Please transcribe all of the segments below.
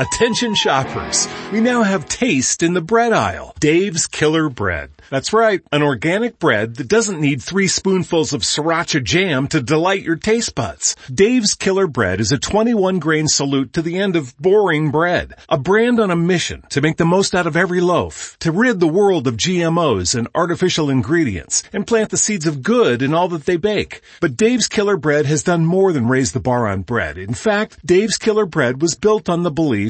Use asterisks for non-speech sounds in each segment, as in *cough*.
Attention shoppers. We now have taste in the bread aisle. Dave's Killer Bread. That's right, an organic bread that doesn't need three spoonfuls of sriracha jam to delight your taste buds. Dave's Killer Bread is a 21 grain salute to the end of boring bread. A brand on a mission to make the most out of every loaf, to rid the world of GMOs and artificial ingredients, and plant the seeds of good in all that they bake. But Dave's Killer Bread has done more than raise the bar on bread. In fact, Dave's Killer Bread was built on the belief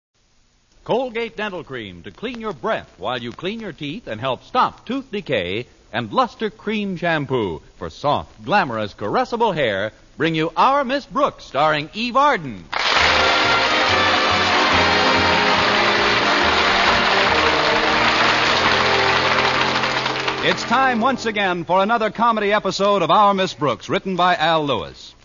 Colgate Dental Cream to clean your breath while you clean your teeth and help stop tooth decay. And Luster Cream Shampoo for soft, glamorous, caressable hair bring you Our Miss Brooks starring Eve Arden. It's time once again for another comedy episode of Our Miss Brooks, written by Al Lewis.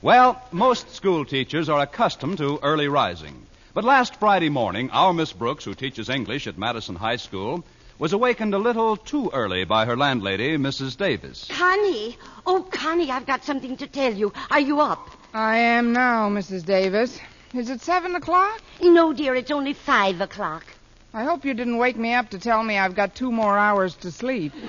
Well, most school teachers are accustomed to early rising. But last Friday morning, our Miss Brooks, who teaches English at Madison High School, was awakened a little too early by her landlady, Mrs. Davis. Connie! Oh, Connie, I've got something to tell you. Are you up? I am now, Mrs. Davis. Is it seven o'clock? No, dear, it's only five o'clock. I hope you didn't wake me up to tell me I've got two more hours to sleep. *laughs*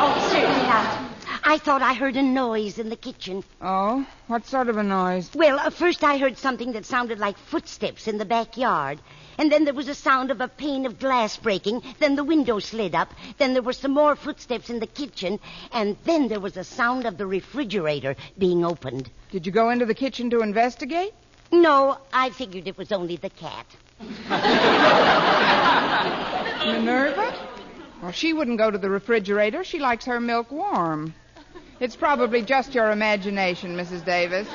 Oh, certainly not. I thought I heard a noise in the kitchen. Oh? What sort of a noise? Well, uh, first I heard something that sounded like footsteps in the backyard. And then there was a sound of a pane of glass breaking. Then the window slid up. Then there were some more footsteps in the kitchen. And then there was a sound of the refrigerator being opened. Did you go into the kitchen to investigate? No, I figured it was only the cat. *laughs* Minerva? Well, she wouldn't go to the refrigerator. She likes her milk warm. It's probably just your imagination, Mrs. Davis.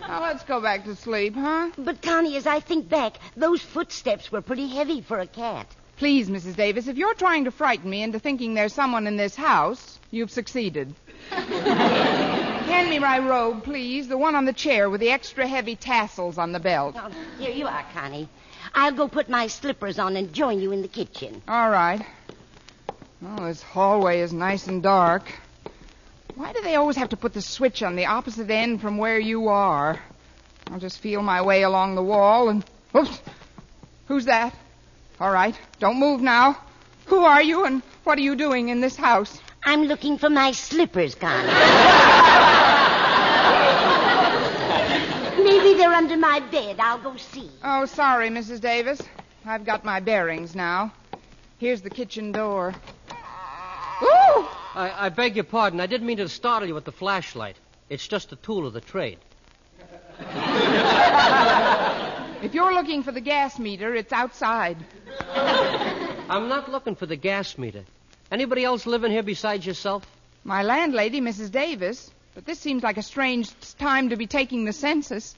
Now let's go back to sleep, huh? But, Connie, as I think back, those footsteps were pretty heavy for a cat. Please, Mrs. Davis, if you're trying to frighten me into thinking there's someone in this house, you've succeeded. *laughs* Hand me my robe, please. The one on the chair with the extra heavy tassels on the belt. Oh, here you are, Connie. I'll go put my slippers on and join you in the kitchen. All right. Oh, this hallway is nice and dark. Why do they always have to put the switch on the opposite end from where you are? I'll just feel my way along the wall and. Oops! Who's that? All right. Don't move now. Who are you and what are you doing in this house? I'm looking for my slippers, Connie. Maybe they're under my bed. I'll go see. Oh, sorry, Mrs. Davis. I've got my bearings now. Here's the kitchen door. Ooh! I, I beg your pardon. I didn't mean to startle you with the flashlight. It's just a tool of the trade. *laughs* If you're looking for the gas meter, it's outside. *laughs* I'm not looking for the gas meter. Anybody else living here besides yourself? My landlady, Mrs. Davis. But this seems like a strange time to be taking the census.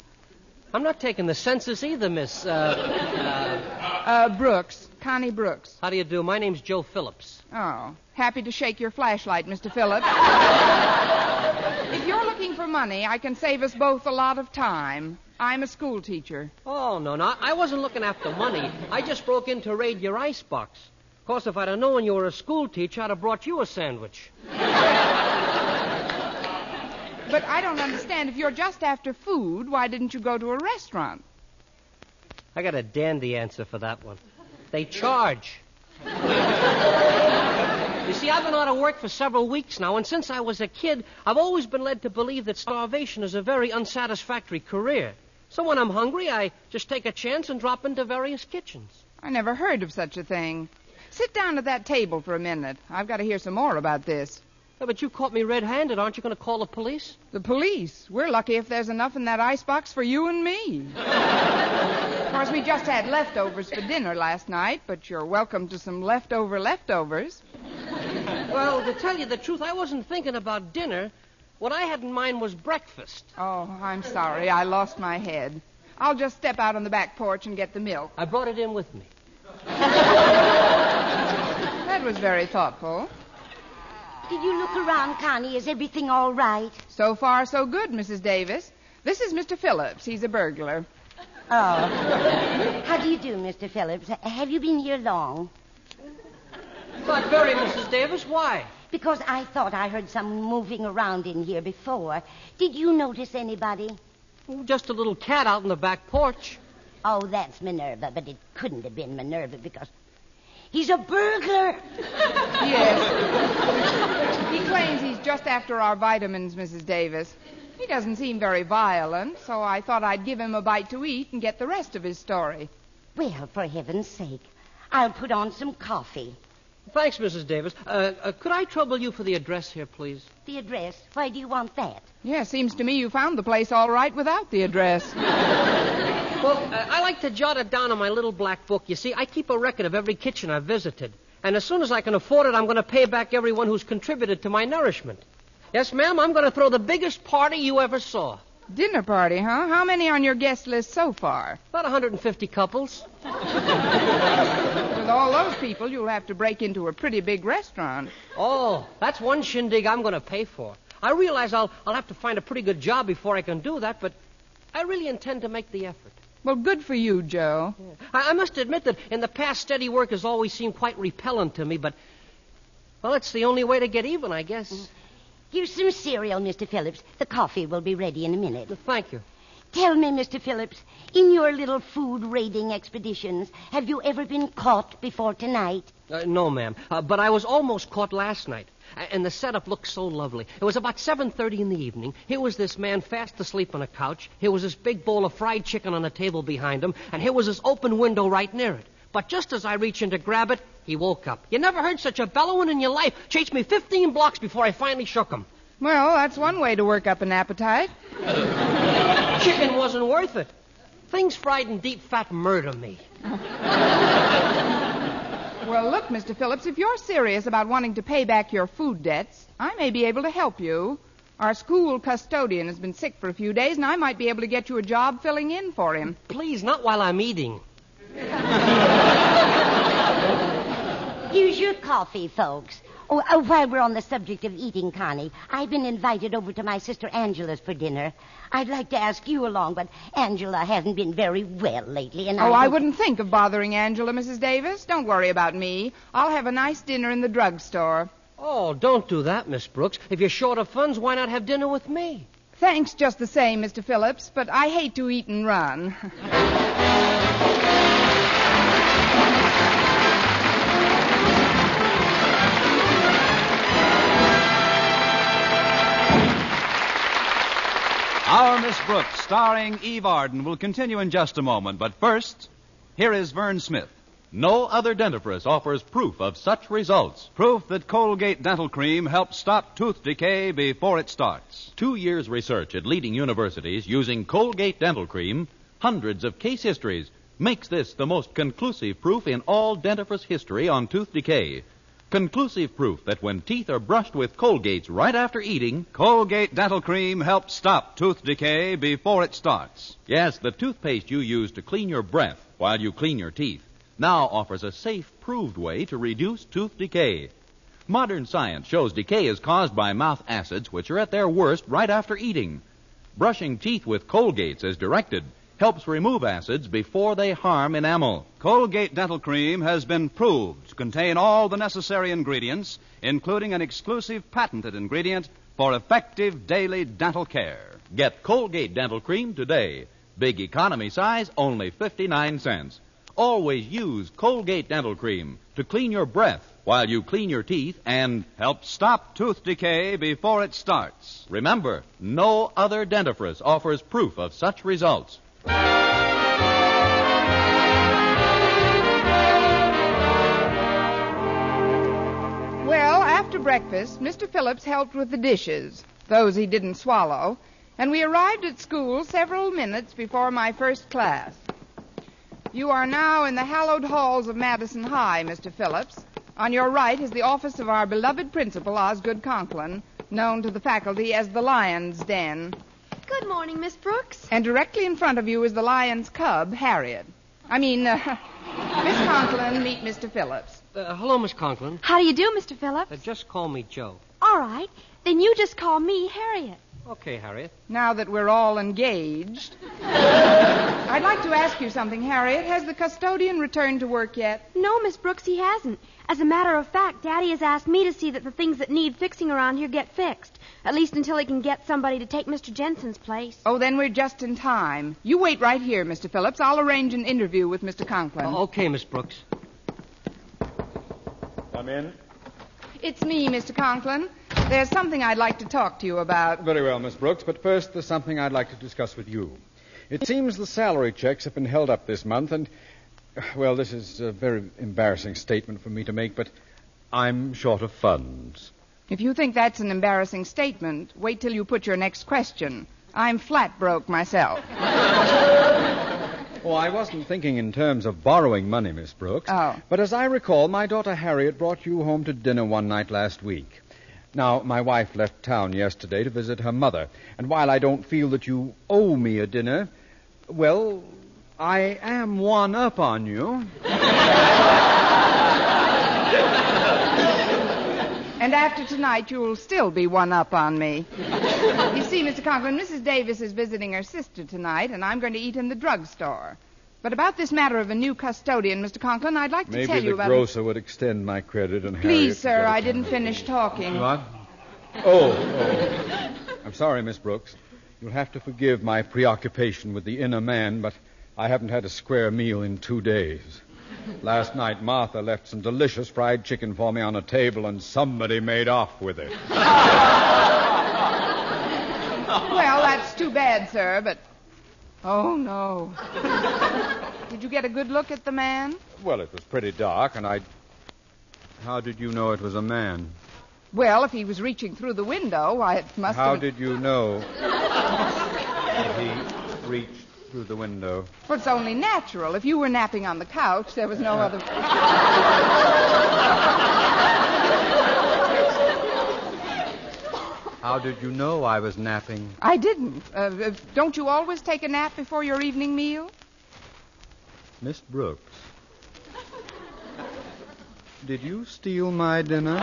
I'm not taking the census either, Miss. Uh, Uh, Uh, Brooks. Connie Brooks. how do you do? My name's Joe Phillips. Oh, happy to shake your flashlight, Mr. Phillips. *laughs* if you're looking for money, I can save us both a lot of time. I'm a school teacher. Oh, no, no. I wasn't looking after money. I just broke in to raid your icebox. Of course, if I'd have known you were a school teacher, I'd have brought you a sandwich. But I don't understand. If you're just after food, why didn't you go to a restaurant? I got a dandy answer for that one. They charge. you see, I've been out of work for several weeks now, and since I was a kid, I've always been led to believe that starvation is a very unsatisfactory career. So when I'm hungry, I just take a chance and drop into various kitchens. I never heard of such a thing. Sit down at that table for a minute. I've got to hear some more about this. Yeah, but you caught me red-handed. Aren't you going to call the police? The police? We're lucky if there's enough in that icebox for you and me. *laughs* of course, we just had leftovers for dinner last night, but you're welcome to some leftover leftovers. Well, to tell you the truth, I wasn't thinking about dinner. What I had in mind was breakfast. Oh, I'm sorry. I lost my head. I'll just step out on the back porch and get the milk. I brought it in with me. *laughs* That was very thoughtful. Did you look around, Connie? Is everything all right? So far, so good, Mrs. Davis. This is Mr. Phillips. He's a burglar. Oh. How do you do, Mr. Phillips? Have you been here long? Not very, Mrs. Davis. Why? Because I thought I heard someone moving around in here before. Did you notice anybody? Oh, just a little cat out on the back porch. Oh, that's Minerva, but it couldn't have been Minerva because he's a burglar. Yes. he claims he's just after our vitamins, Mrs. Davis. He doesn't seem very violent, so I thought I'd give him a bite to eat and get the rest of his story. Well, for heaven's sake, I'll put on some coffee. Thanks, Mrs. Davis. Uh, uh, could I trouble you for the address here, please? The address? Why do you want that? Yeah, seems to me you found the place all right without the address. *laughs* Well, uh, I like to jot it down in my little black book. You see, I keep a record of every kitchen I've visited. And as soon as I can afford it, I'm going to pay back everyone who's contributed to my nourishment. Yes, ma'am, I'm going to throw the biggest party you ever saw. Dinner party, huh? How many on your guest list so far? About 150 couples. With all those people, you'll have to break into a pretty big restaurant. Oh, that's one shindig I'm going to pay for. I realize I'll, I'll have to find a pretty good job before I can do that, but I really intend to make the effort. Well, good for you, Joe. I, I must admit that in the past, steady work has always seemed quite repellent to me, but, well, it's the only way to get even, I guess. Mm. Here's some cereal, Mr. Phillips. The coffee will be ready in a minute. Thank you. Tell me, Mr. Phillips, in your little food raiding expeditions, have you ever been caught before tonight? Uh, no, ma'am. Uh, but I was almost caught last night. And the setup looked so lovely. It was about 7.30 in the evening. Here was this man fast asleep on a couch. Here was this big bowl of fried chicken on a table behind him. And here was this open window right near it. But just as I reached in to grab it, he woke up. You never heard such a bellowing in your life. Chased me 15 blocks before I finally shook him. Well, that's one way to work up an appetite. *laughs* Chicken wasn't worth it. Things fried in deep fat murder me. *laughs* Well, look, Mr. Phillips, if you're serious about wanting to pay back your food debts, I may be able to help you. Our school custodian has been sick for a few days, and I might be able to get you a job filling in for him. Please, not while I'm eating. Here's your coffee, folks. Oh, oh, while we're on the subject of eating, Connie, I've been invited over to my sister Angela's for dinner. I'd like to ask you along, but Angela hasn't been very well lately, and Oh, I don't- wouldn't think of bothering Angela, Mrs. Davis. Don't worry about me. I'll have a nice dinner in the drugstore. Oh, don't do that, Miss Brooks. If you're short of funds, why not have dinner with me? Thanks just the same, Mr. Phillips, but I hate to eat and run. *laughs* Our Miss Brooks, starring Eve Arden, will continue in just a moment. But first, here is Vern Smith. No other dentifrice offers proof of such results. Proof that Colgate Dental Cream helps stop tooth decay before it starts. Two years research at leading universities using Colgate Dental Cream, hundreds of case histories, makes this the most conclusive proof in all dentifrice history on tooth decay. Conclusive proof that when teeth are brushed with Colgates right after eating, Colgate Dental Cream helps stop tooth decay before it starts. yes, the toothpaste you use to clean your breath while you clean your teeth now offers a safe, proved way to reduce tooth decay. Modern science shows decay is caused by mouth acids, which are at their worst right after eating. Brushing teeth with Colgates as directed helps remove acids before they harm enamel. Colgate Dental Cream has been proved to contain all the necessary ingredients, including an exclusive patented ingredient for effective daily dental care. Get Colgate Dental Cream today. Big economy size, only 59 cents. Always use Colgate Dental Cream to clean your breath while you clean your teeth and Help stop tooth decay before it starts. remember, no other dentifrice offers proof of such results. Breakfast, Mr. Phillips helped with the dishes, those he didn't swallow, and we arrived at school several minutes before my first class. You are now in the hallowed halls of Madison High, Mr. Phillips. On your right is the office of our beloved principal, Osgood Conklin, known to the faculty as the Lion's Den. Good morning, Miss Brooks. And directly in front of you is the lion's cub, Harriet. I mean, uh, *laughs* Miss Conklin, meet Mr. Phillips. Uh, hello, Miss Conklin. How do you do, Mr. Phillips? Uh, just call me Joe. All right. Then you just call me Harriet. Okay, Harriet. Now that we're all engaged, *laughs* I'd like to ask you something, Harriet. Has the custodian returned to work yet? No, Miss Brooks, he hasn't. As a matter of fact, Daddy has asked me to see that the things that need fixing around here get fixed. At least until he can get somebody to take Mr. Jensen's place. Oh, then we're just in time. You wait right here, Mr. Phillips. I'll arrange an interview with Mr. Conklin. Uh, okay, Miss Brooks. Come in. It's me, Mr. Conklin. There's something I'd like to talk to you about. Very well, Miss Brooks, but first there's something I'd like to discuss with you. It seems the salary checks have been held up this month, and, well, this is a very embarrassing statement for me to make, but I'm short of funds. If you think that's an embarrassing statement, wait till you put your next question. I'm flat broke myself. *laughs* Oh, I wasn't thinking in terms of borrowing money, Miss Brooks. Oh. But as I recall, my daughter Harriet brought you home to dinner one night last week. Now, my wife left town yesterday to visit her mother, and while I don't feel that you owe me a dinner, well, I am one up on you. And after tonight, you'll still be one up on me. you see, Mr. Conklin, Mrs. Davis is visiting her sister tonight, and I'm going to eat in the drugstore. But about this matter of a new custodian, Mr. Conklin, I'd like to Maybe tell you about. Maybe the about. grocer would extend my credit and Harriet Please, sir, I didn't finish talking. What? Oh, oh. I'm sorry, Miss Brooks. You'll have to forgive my preoccupation with the inner man, but I haven't had a square meal in two days. Last night, Martha left some delicious fried chicken for me on a table, and somebody made off with it. Well, that's too bad, sir, but. Oh, no. Did you get a good look at the man? Well, it was pretty dark, and I. How did you know it was a man? Well, if he was reaching through the window, why, it must How have. did you know that *laughs* he reached through the window? Well, it's only natural. If you were napping on the couch, there was no other. *laughs* How did you know I was napping? I didn't. Uh, uh, don't you always take a nap before your evening meal? Miss Brooks. Did you steal my dinner? *laughs* Mr.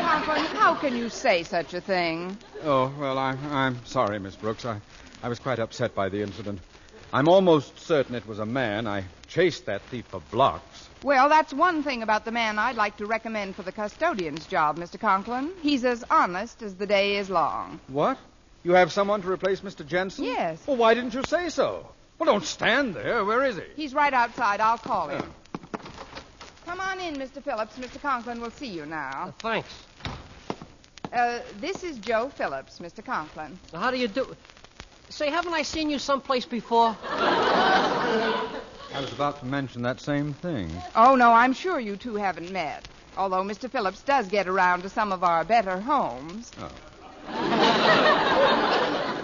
Conklin, how can you say such a thing? Oh, well, I'm, I'm sorry, Miss Brooks. I, I was quite upset by the incident. I'm almost certain it was a man. I chased that thief for blocks. Well, that's one thing about the man I'd like to recommend for the custodian's job, Mr. Conklin. He's as honest as the day is long. What? You have someone to replace Mr. Jensen? Yes. Well, why didn't you say so? Well, don't stand there. Where is he? He's right outside. I'll call him. Oh. Come on in, Mr. Phillips. Mr. Conklin will see you now. Uh, thanks. Uh, this is Joe Phillips, Mr. Conklin. How do you do? Say, haven't I seen you someplace before? I was about to mention that same thing. Oh, no, I'm sure you two haven't met. Although Mr. Phillips does get around to some of our better homes. Oh.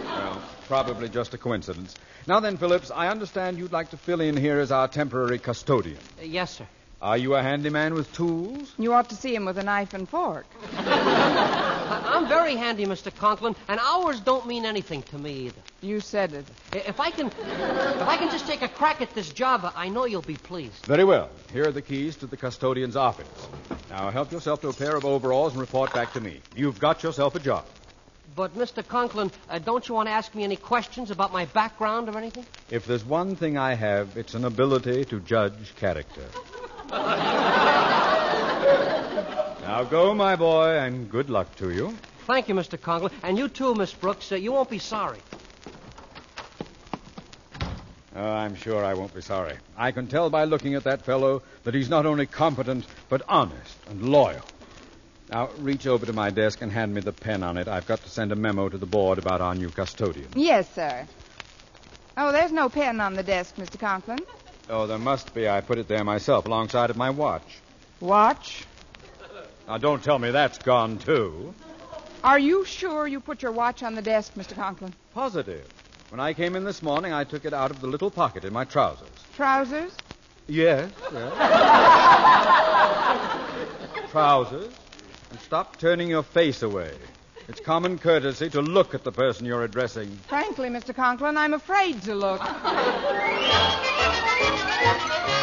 well, probably just a coincidence. Now then, Phillips, I understand you'd like to fill in here as our temporary custodian. Uh, yes, sir. Are you a handyman with tools? You ought to see him with a knife and fork. *laughs* I- I'm very handy, Mr. Conklin, and hours don't mean anything to me either. You said it. If I can, if I can just take a crack at this job, I know you'll be pleased. Very well. Here are the keys to the custodian's office. Now help yourself to a pair of overalls and report back to me. You've got yourself a job. But, Mr. Conklin, uh, don't you want to ask me any questions about my background or anything? If there's one thing I have, it's an ability to judge character. *laughs* now go, my boy, and good luck to you. Thank you, Mr. Conklin. And you too, Miss Brooks. Uh, you won't be sorry. Oh, I'm sure I won't be sorry. I can tell by looking at that fellow that he's not only competent, but honest and loyal. Now, reach over to my desk and hand me the pen on it. I've got to send a memo to the board about our new custodian. Yes, sir. Oh, there's no pen on the desk, Mr. Conklin. Oh, there must be. I put it there myself alongside of my watch. Watch? Now, don't tell me that's gone, too. Are you sure you put your watch on the desk, Mr. Conklin? Positive. When I came in this morning, I took it out of the little pocket in my trousers. Trousers? Yes, yes. *laughs* trousers. And stop turning your face away. It's common courtesy to look at the person you're addressing. Frankly, Mr. Conklin, I'm afraid to look. *laughs*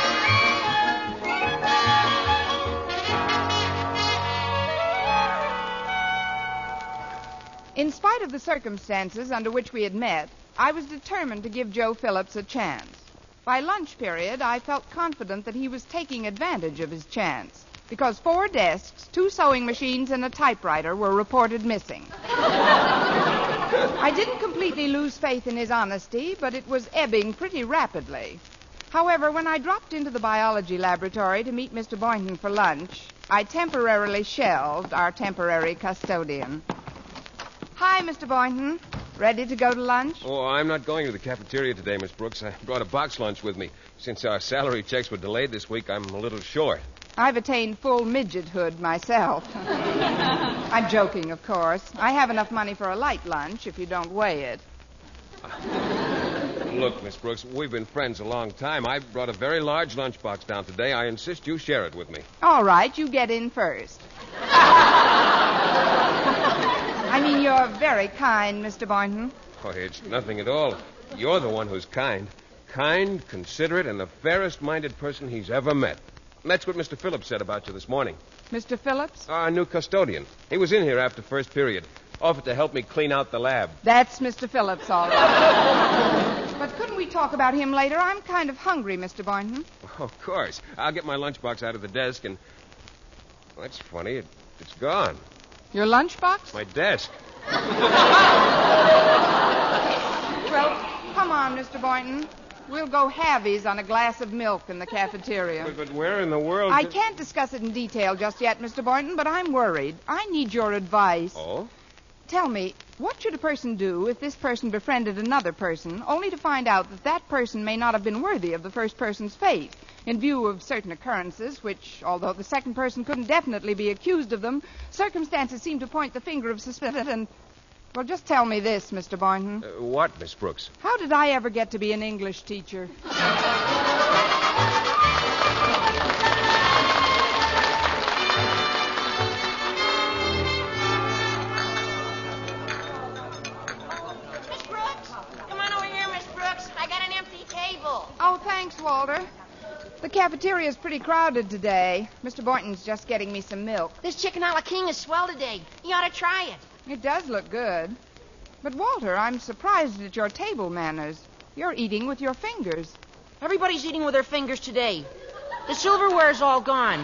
In spite of the circumstances under which we had met, I was determined to give Joe Phillips a chance. By lunch period, I felt confident that he was taking advantage of his chance because four desks, two sewing machines, and a typewriter were reported missing. I didn't completely lose faith in his honesty, but it was ebbing pretty rapidly. However, when I dropped into the biology laboratory to meet Mr. Boynton for lunch, I temporarily shelved our temporary custodian. Hi, Mr. Boynton. Ready to go to lunch? Oh, I'm not going to the cafeteria today, Miss Brooks. I brought a box lunch with me. Since our salary checks were delayed this week, I'm a little short. I've attained full midgethood myself. *laughs* I'm joking, of course. I have enough money for a light lunch if you don't weigh it. *laughs* Look, Miss Brooks, we've been friends a long time. I brought a very large lunchbox down today. I insist you share it with me. All right, you get in first. *laughs* I mean, you're very kind, Mr. Boynton. Oh, it's nothing at all. You're the one who's kind. Kind, considerate, and the fairest minded person he's ever met. That's what Mr. Phillips said about you this morning. Mr. Phillips? Our new custodian. He was in here after first period. Offered to help me clean out the lab. That's Mr. Phillips, all right. but couldn't we talk about him later? I'm kind of hungry, Mr. Boynton. Oh, of course. I'll get my lunchbox out of the desk and. Well, that's funny. It, it's gone. Your lunchbox? My desk. well, come on, Mr. Boynton. We'll go halvies on a glass of milk in the cafeteria. But, but where in the world? I can't discuss it in detail just yet, Mr. Boynton, but I'm worried. I need your advice. Oh? Tell me, what should a person do if this person befriended another person, only to find out that that person may not have been worthy of the first person's faith, in view of certain occurrences, which, although the second person couldn't definitely be accused of them, circumstances seem to point the finger of suspicion and. Well, just tell me this, Mr. Boynton. Uh, what, Miss Brooks? How did I ever get to be an English teacher? Miss Brooks, come on over here, Miss Brooks. I got an empty table. Oh, thanks, Walter. The cafeteria's pretty crowded today. Mr. Boynton's just getting me some milk. This chicken a la king is swell today. You ought to try it. It does look good. But, Walter, I'm surprised at your table manners. You're eating with your fingers. Everybody's eating with their fingers today. The silverware's all gone.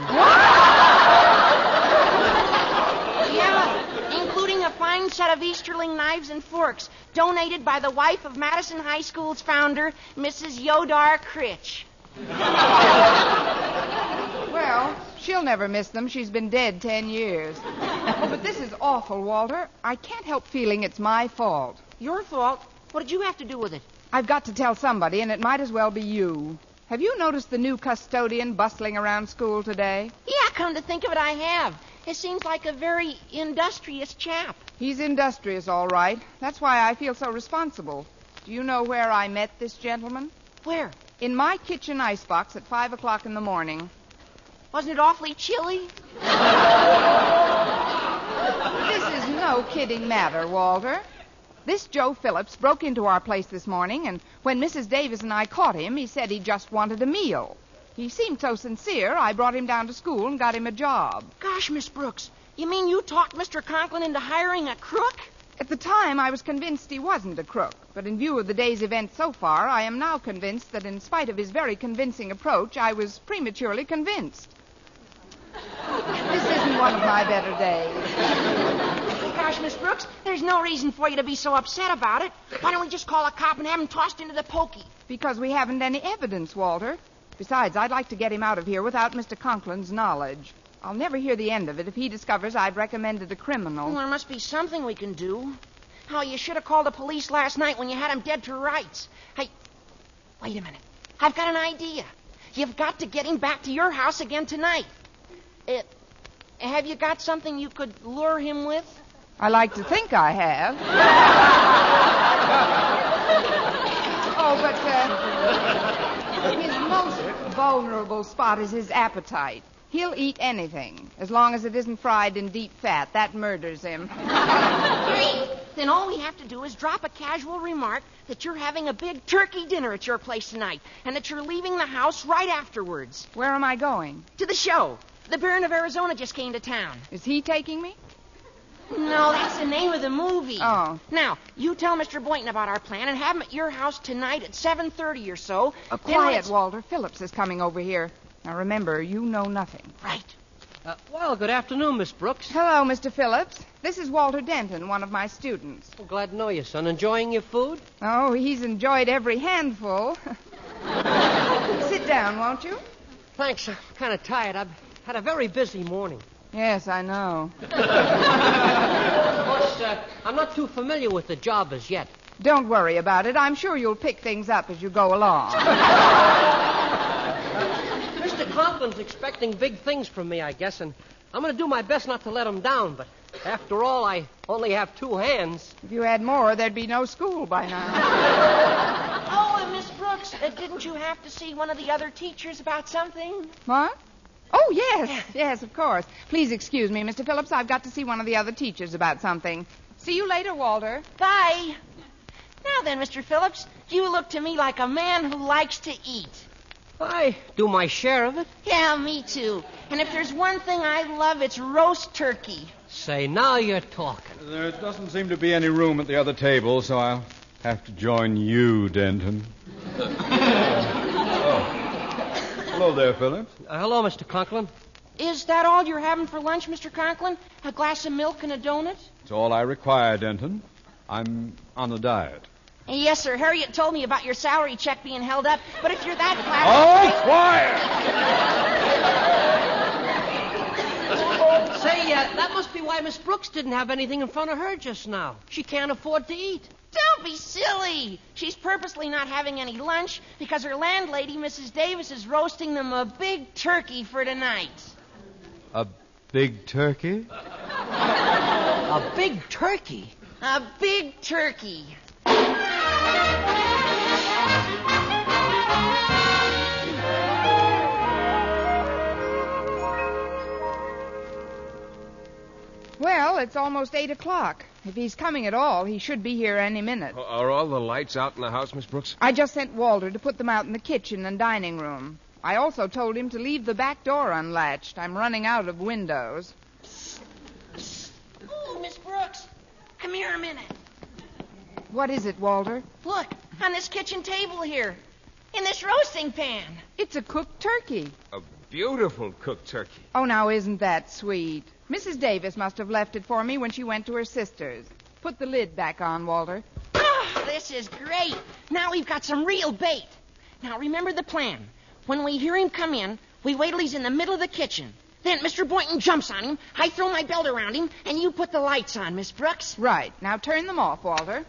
yeah, including a fine set of Easterling knives and forks donated by the wife of Madison High School's founder, Mrs. Yodar Critch. Well, she'll never miss them. She's been dead ten years. Oh, but this is awful, Walter. I can't help feeling it's my fault. Your fault? What did you have to do with it? I've got to tell somebody, and it might as well be you. Have you noticed the new custodian bustling around school today? Yeah, come to think of it, I have. It seems like a very industrious chap. He's industrious, all right. That's why I feel so responsible. Do you know where I met this gentleman? Where? In my kitchen icebox at five o'clock in the morning. Wasn't it awfully chilly? This is no kidding matter, Walter. This Joe Phillips broke into our place this morning, and when Mrs. Davis and I caught him, he said he just wanted a meal. He seemed so sincere, I brought him down to school and got him a job. Gosh, Miss Brooks, you mean you talked Mr. Conklin into hiring a crook? At the time, I was convinced he wasn't a crook, but in view of the day's events so far, I am now convinced that in spite of his very convincing approach, I was prematurely convinced. This isn't one of my better days. Gosh, Miss Brooks, there's no reason for you to be so upset about it. Why don't we just call a cop and have him tossed into the pokey? Because we haven't any evidence, Walter. Besides, I'd like to get him out of here without Mr. Conklin's knowledge. I'll never hear the end of it if he discovers I've recommended a criminal. Well, there must be something we can do. Oh, you should have called the police last night when you had him dead to rights. Hey, wait a minute. I've got an idea. You've got to get him back to your house again tonight. Uh, have you got something you could lure him with? I like to think I have. *laughs* oh, but uh, his most vulnerable spot is his appetite. He'll eat anything, as long as it isn't fried in deep fat. That murders him. *laughs* Great. Then all we have to do is drop a casual remark that you're having a big turkey dinner at your place tonight, and that you're leaving the house right afterwards. Where am I going? To the show. The Baron of Arizona just came to town. Is he taking me? No, that's the name of the movie. Oh. Now, you tell Mr. Boynton about our plan and have him at your house tonight at 7.30 or so. Uh, quiet, Walter. Phillips is coming over here. Now remember, you know nothing. Right. Uh, well, good afternoon, Miss Brooks. Hello, Mr. Phillips. This is Walter Denton, one of my students. Glad to know you, son. Enjoying your food? Oh, he's enjoyed every handful. *laughs* Sit down, won't you? Thanks. I'm kind of tired. I've had a very busy morning. Yes, I know. Of course, uh, I'm not too familiar with the job as yet. Don't worry about it. I'm sure you'll pick things up as you go along. *laughs* Mr. Conklin's expecting big things from me, I guess, and I'm going to do my best not to let him down. But after all, I only have two hands. If you had more, there'd be no school by now. *laughs* Oh, and Miss Brooks, uh, didn't you have to see one of the other teachers about something? What? Oh, yes, yes, of course. Please excuse me, Mr. Phillips. I've got to see one of the other teachers about something. See you later, Walter. Bye. Now then, Mr. Phillips, you look to me like a man who likes to eat. I do my share of it. Yeah, me too. And if there's one thing I love, it's roast turkey. Say, now you're talking. There doesn't seem to be any room at the other table, so I'll have to join you, Denton. *laughs* oh. Hello there, Phillips. Uh, hello, Mr. Conklin. Is that all you're having for lunch, Mr. Conklin? A glass of milk and a donut? It's all I require, Denton. I'm on a diet. Yes, sir. Harriet told me about your salary check being held up. But if you're that glad. Oh, quiet! Say, uh, that must be why Miss Brooks didn't have anything in front of her just now. She can't afford to eat. Don't be silly. She's purposely not having any lunch because her landlady, Mrs. Davis, is roasting them a big turkey for tonight. A big turkey? *laughs* A big turkey? A big turkey. Well, it's almost eight o'clock. If he's coming at all, he should be here any minute. Are all the lights out in the house, Miss Brooks? I just sent Walter to put them out in the kitchen and dining room. I also told him to leave the back door unlatched. I'm running out of windows. Oh, Miss Brooks, come here a minute. What is it, Walter? Look, on this kitchen table here, in this roasting pan. It's a cooked turkey. A beautiful cooked turkey. Oh, now isn't that sweet? Mrs. Davis must have left it for me when she went to her sister's. Put the lid back on, Walter. Oh, this is great. Now we've got some real bait. Now remember the plan. When we hear him come in, we wait till he's in the middle of the kitchen. Then Mr. Boynton jumps on him, I throw my belt around him, and you put the lights on, Miss Brooks. Right. Now turn them off, Walter.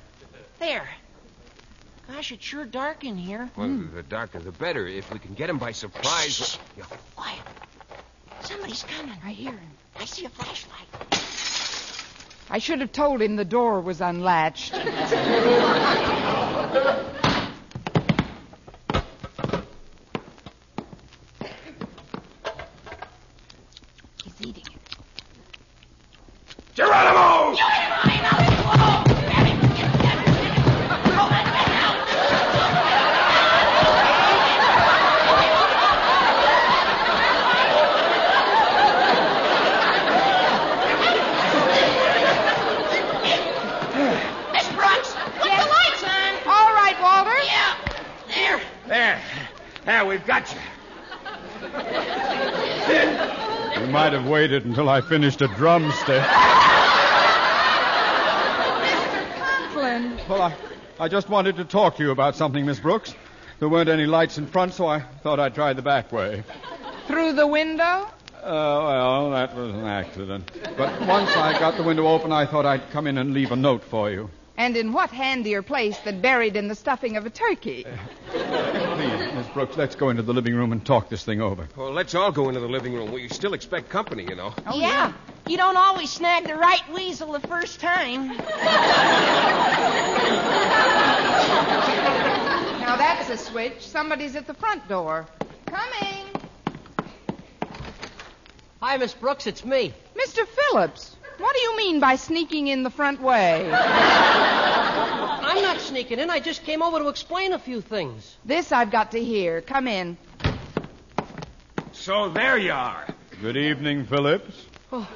There. Gosh, it's sure dark in here. Well, the darker the better. If we can get him by surprise. Yeah. Quiet. Somebody's coming. I hear him. I see a flashlight. I should have told him the door was unlatched. *laughs* waited until I finished a drumstick. Mr. Conklin. Well, I, I just wanted to talk to you about something, Miss Brooks. There weren't any lights in front, so I thought I'd try the back way. Through the window? Uh, well, that was an accident. But once I got the window open, I thought I'd come in and leave a note for you. And in what handier place than buried in the stuffing of a turkey? *laughs* Please, Miss Brooks, let's go into the living room and talk this thing over. Well, let's all go into the living room. We still expect company, you know. Oh, yeah. You don't always snag the right weasel the first time. Now that's a switch. Somebody's at the front door. Coming. Hi, Miss Brooks, it's me. Mr. Phillips, what do you mean by sneaking in the front way? I'm not sneaking in. I just came over to explain a few things. This I've got to hear. Come in. So there you are. Good evening, Phillips. Oh,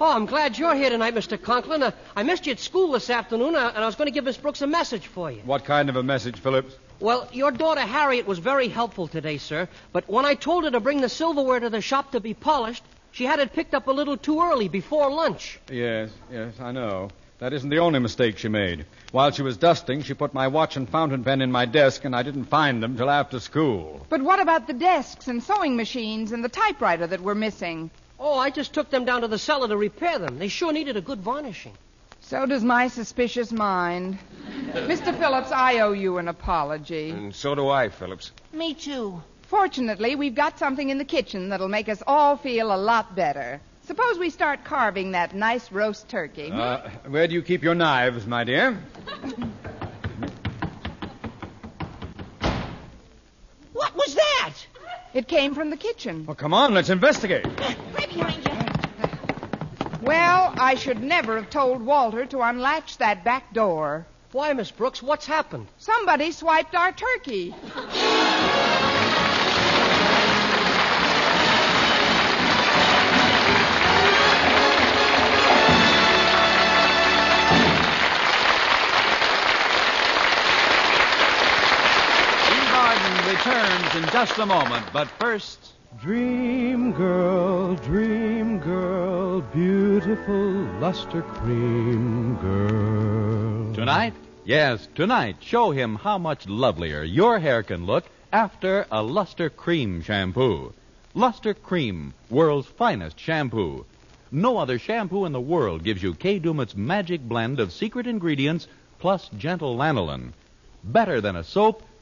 oh I'm glad you're here tonight, Mr. Conklin. Uh, I missed you at school this afternoon, uh, and I was going to give Miss Brooks a message for you. What kind of a message, Phillips? Well, your daughter Harriet was very helpful today, sir. But when I told her to bring the silverware to the shop to be polished, she had it picked up a little too early before lunch. Yes, yes, I know. That isn't the only mistake she made. While she was dusting, she put my watch and fountain pen in my desk, and I didn't find them till after school. But what about the desks and sewing machines and the typewriter that were missing? Oh, I just took them down to the cellar to repair them. They sure needed a good varnishing. So does my suspicious mind. *laughs* Mr. Phillips, I owe you an apology. And so do I, Phillips. Me too. Fortunately, we've got something in the kitchen that'll make us all feel a lot better. Suppose we start carving that nice roast turkey. Uh, where do you keep your knives, my dear? What was that? It came from the kitchen. Well, come on, let's investigate. Right behind you. Well, I should never have told Walter to unlatch that back door. Why, Miss Brooks, what's happened? Somebody swiped our turkey. Returns in just a moment, but first. Dream girl, dream girl, beautiful luster cream girl. Tonight? Yes, tonight, show him how much lovelier your hair can look after a Luster Cream shampoo. Luster Cream, world's finest shampoo. No other shampoo in the world gives you Kay Daumit's magic blend of secret ingredients plus gentle lanolin. Better than a soap,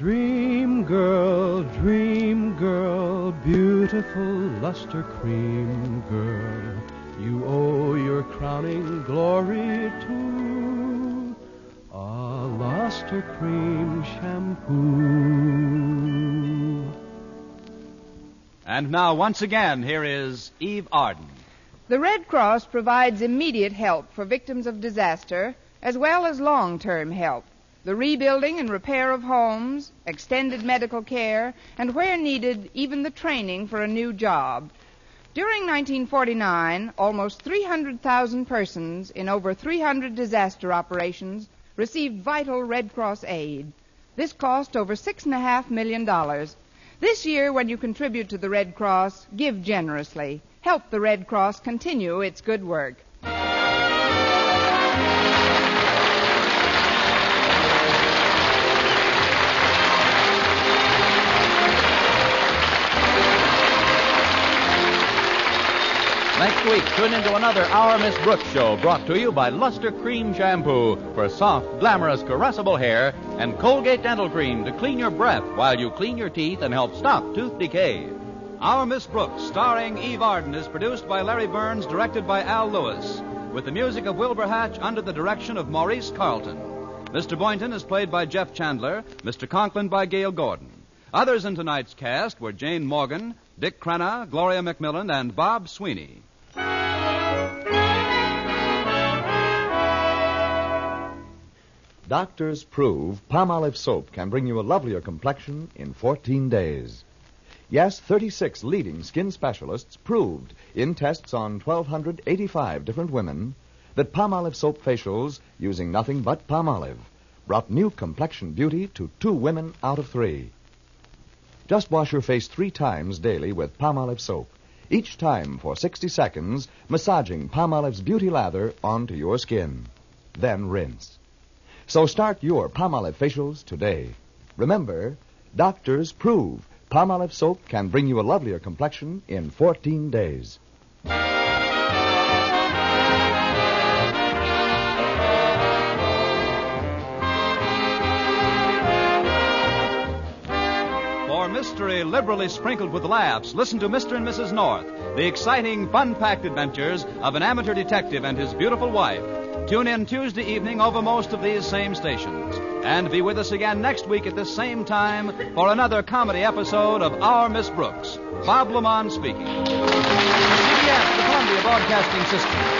Dream girl, dream girl, beautiful luster cream girl. You owe your crowning glory to a luster cream shampoo. And now, once again, here is Eve Arden. The Red Cross provides immediate help for victims of disaster as well as long term help. The rebuilding and repair of homes, extended medical care, and where needed, even the training for a new job. During 1949, almost 300,000 persons in over 300 disaster operations received vital Red Cross aid. This cost over $6.5 million. This year, when you contribute to the Red Cross, give generously. Help the Red Cross continue its good work. Next week, tune into another Our Miss Brooks show brought to you by Luster Cream Shampoo for soft, glamorous, caressable hair and Colgate Dental Cream to clean your breath while you clean your teeth and help stop tooth decay. Our Miss Brooks, starring Eve Arden, is produced by Larry Berns, directed by Al Lewis, with the music of Wilbur Hatch under the direction of Maurice Carlton. Mr. Boynton is played by Jeff Chandler, Mr. Conklin by Gale Gordon. Others in tonight's cast were Jane Morgan, Dick Crenna, Gloria McMillan, and Bob Sweeney. Doctors prove Palmolive soap can bring you a lovelier complexion in 14 days. Yes, 36 leading skin specialists proved in tests on 1,285 different women that Palmolive soap facials using nothing but Palmolive brought new complexion beauty to two women out of three. Just wash your face three times daily with Palmolive soap, each time for 60 seconds, massaging Palmolive's beauty lather onto your skin. Then rinse. So start your Palmolive facials today. Remember, doctors prove Palmolive soap can bring you a lovelier complexion in 14 days. For mystery liberally sprinkled with laughs, listen to Mr. and Mrs. North, the exciting, fun packed adventures of an amateur detective and his beautiful wife. Tune in Tuesday evening over most of these same stations. And be with us again next week at this same time for another comedy episode of Our Miss Brooks. Bob LeMond speaking. CBS, the Columbia Broadcasting System.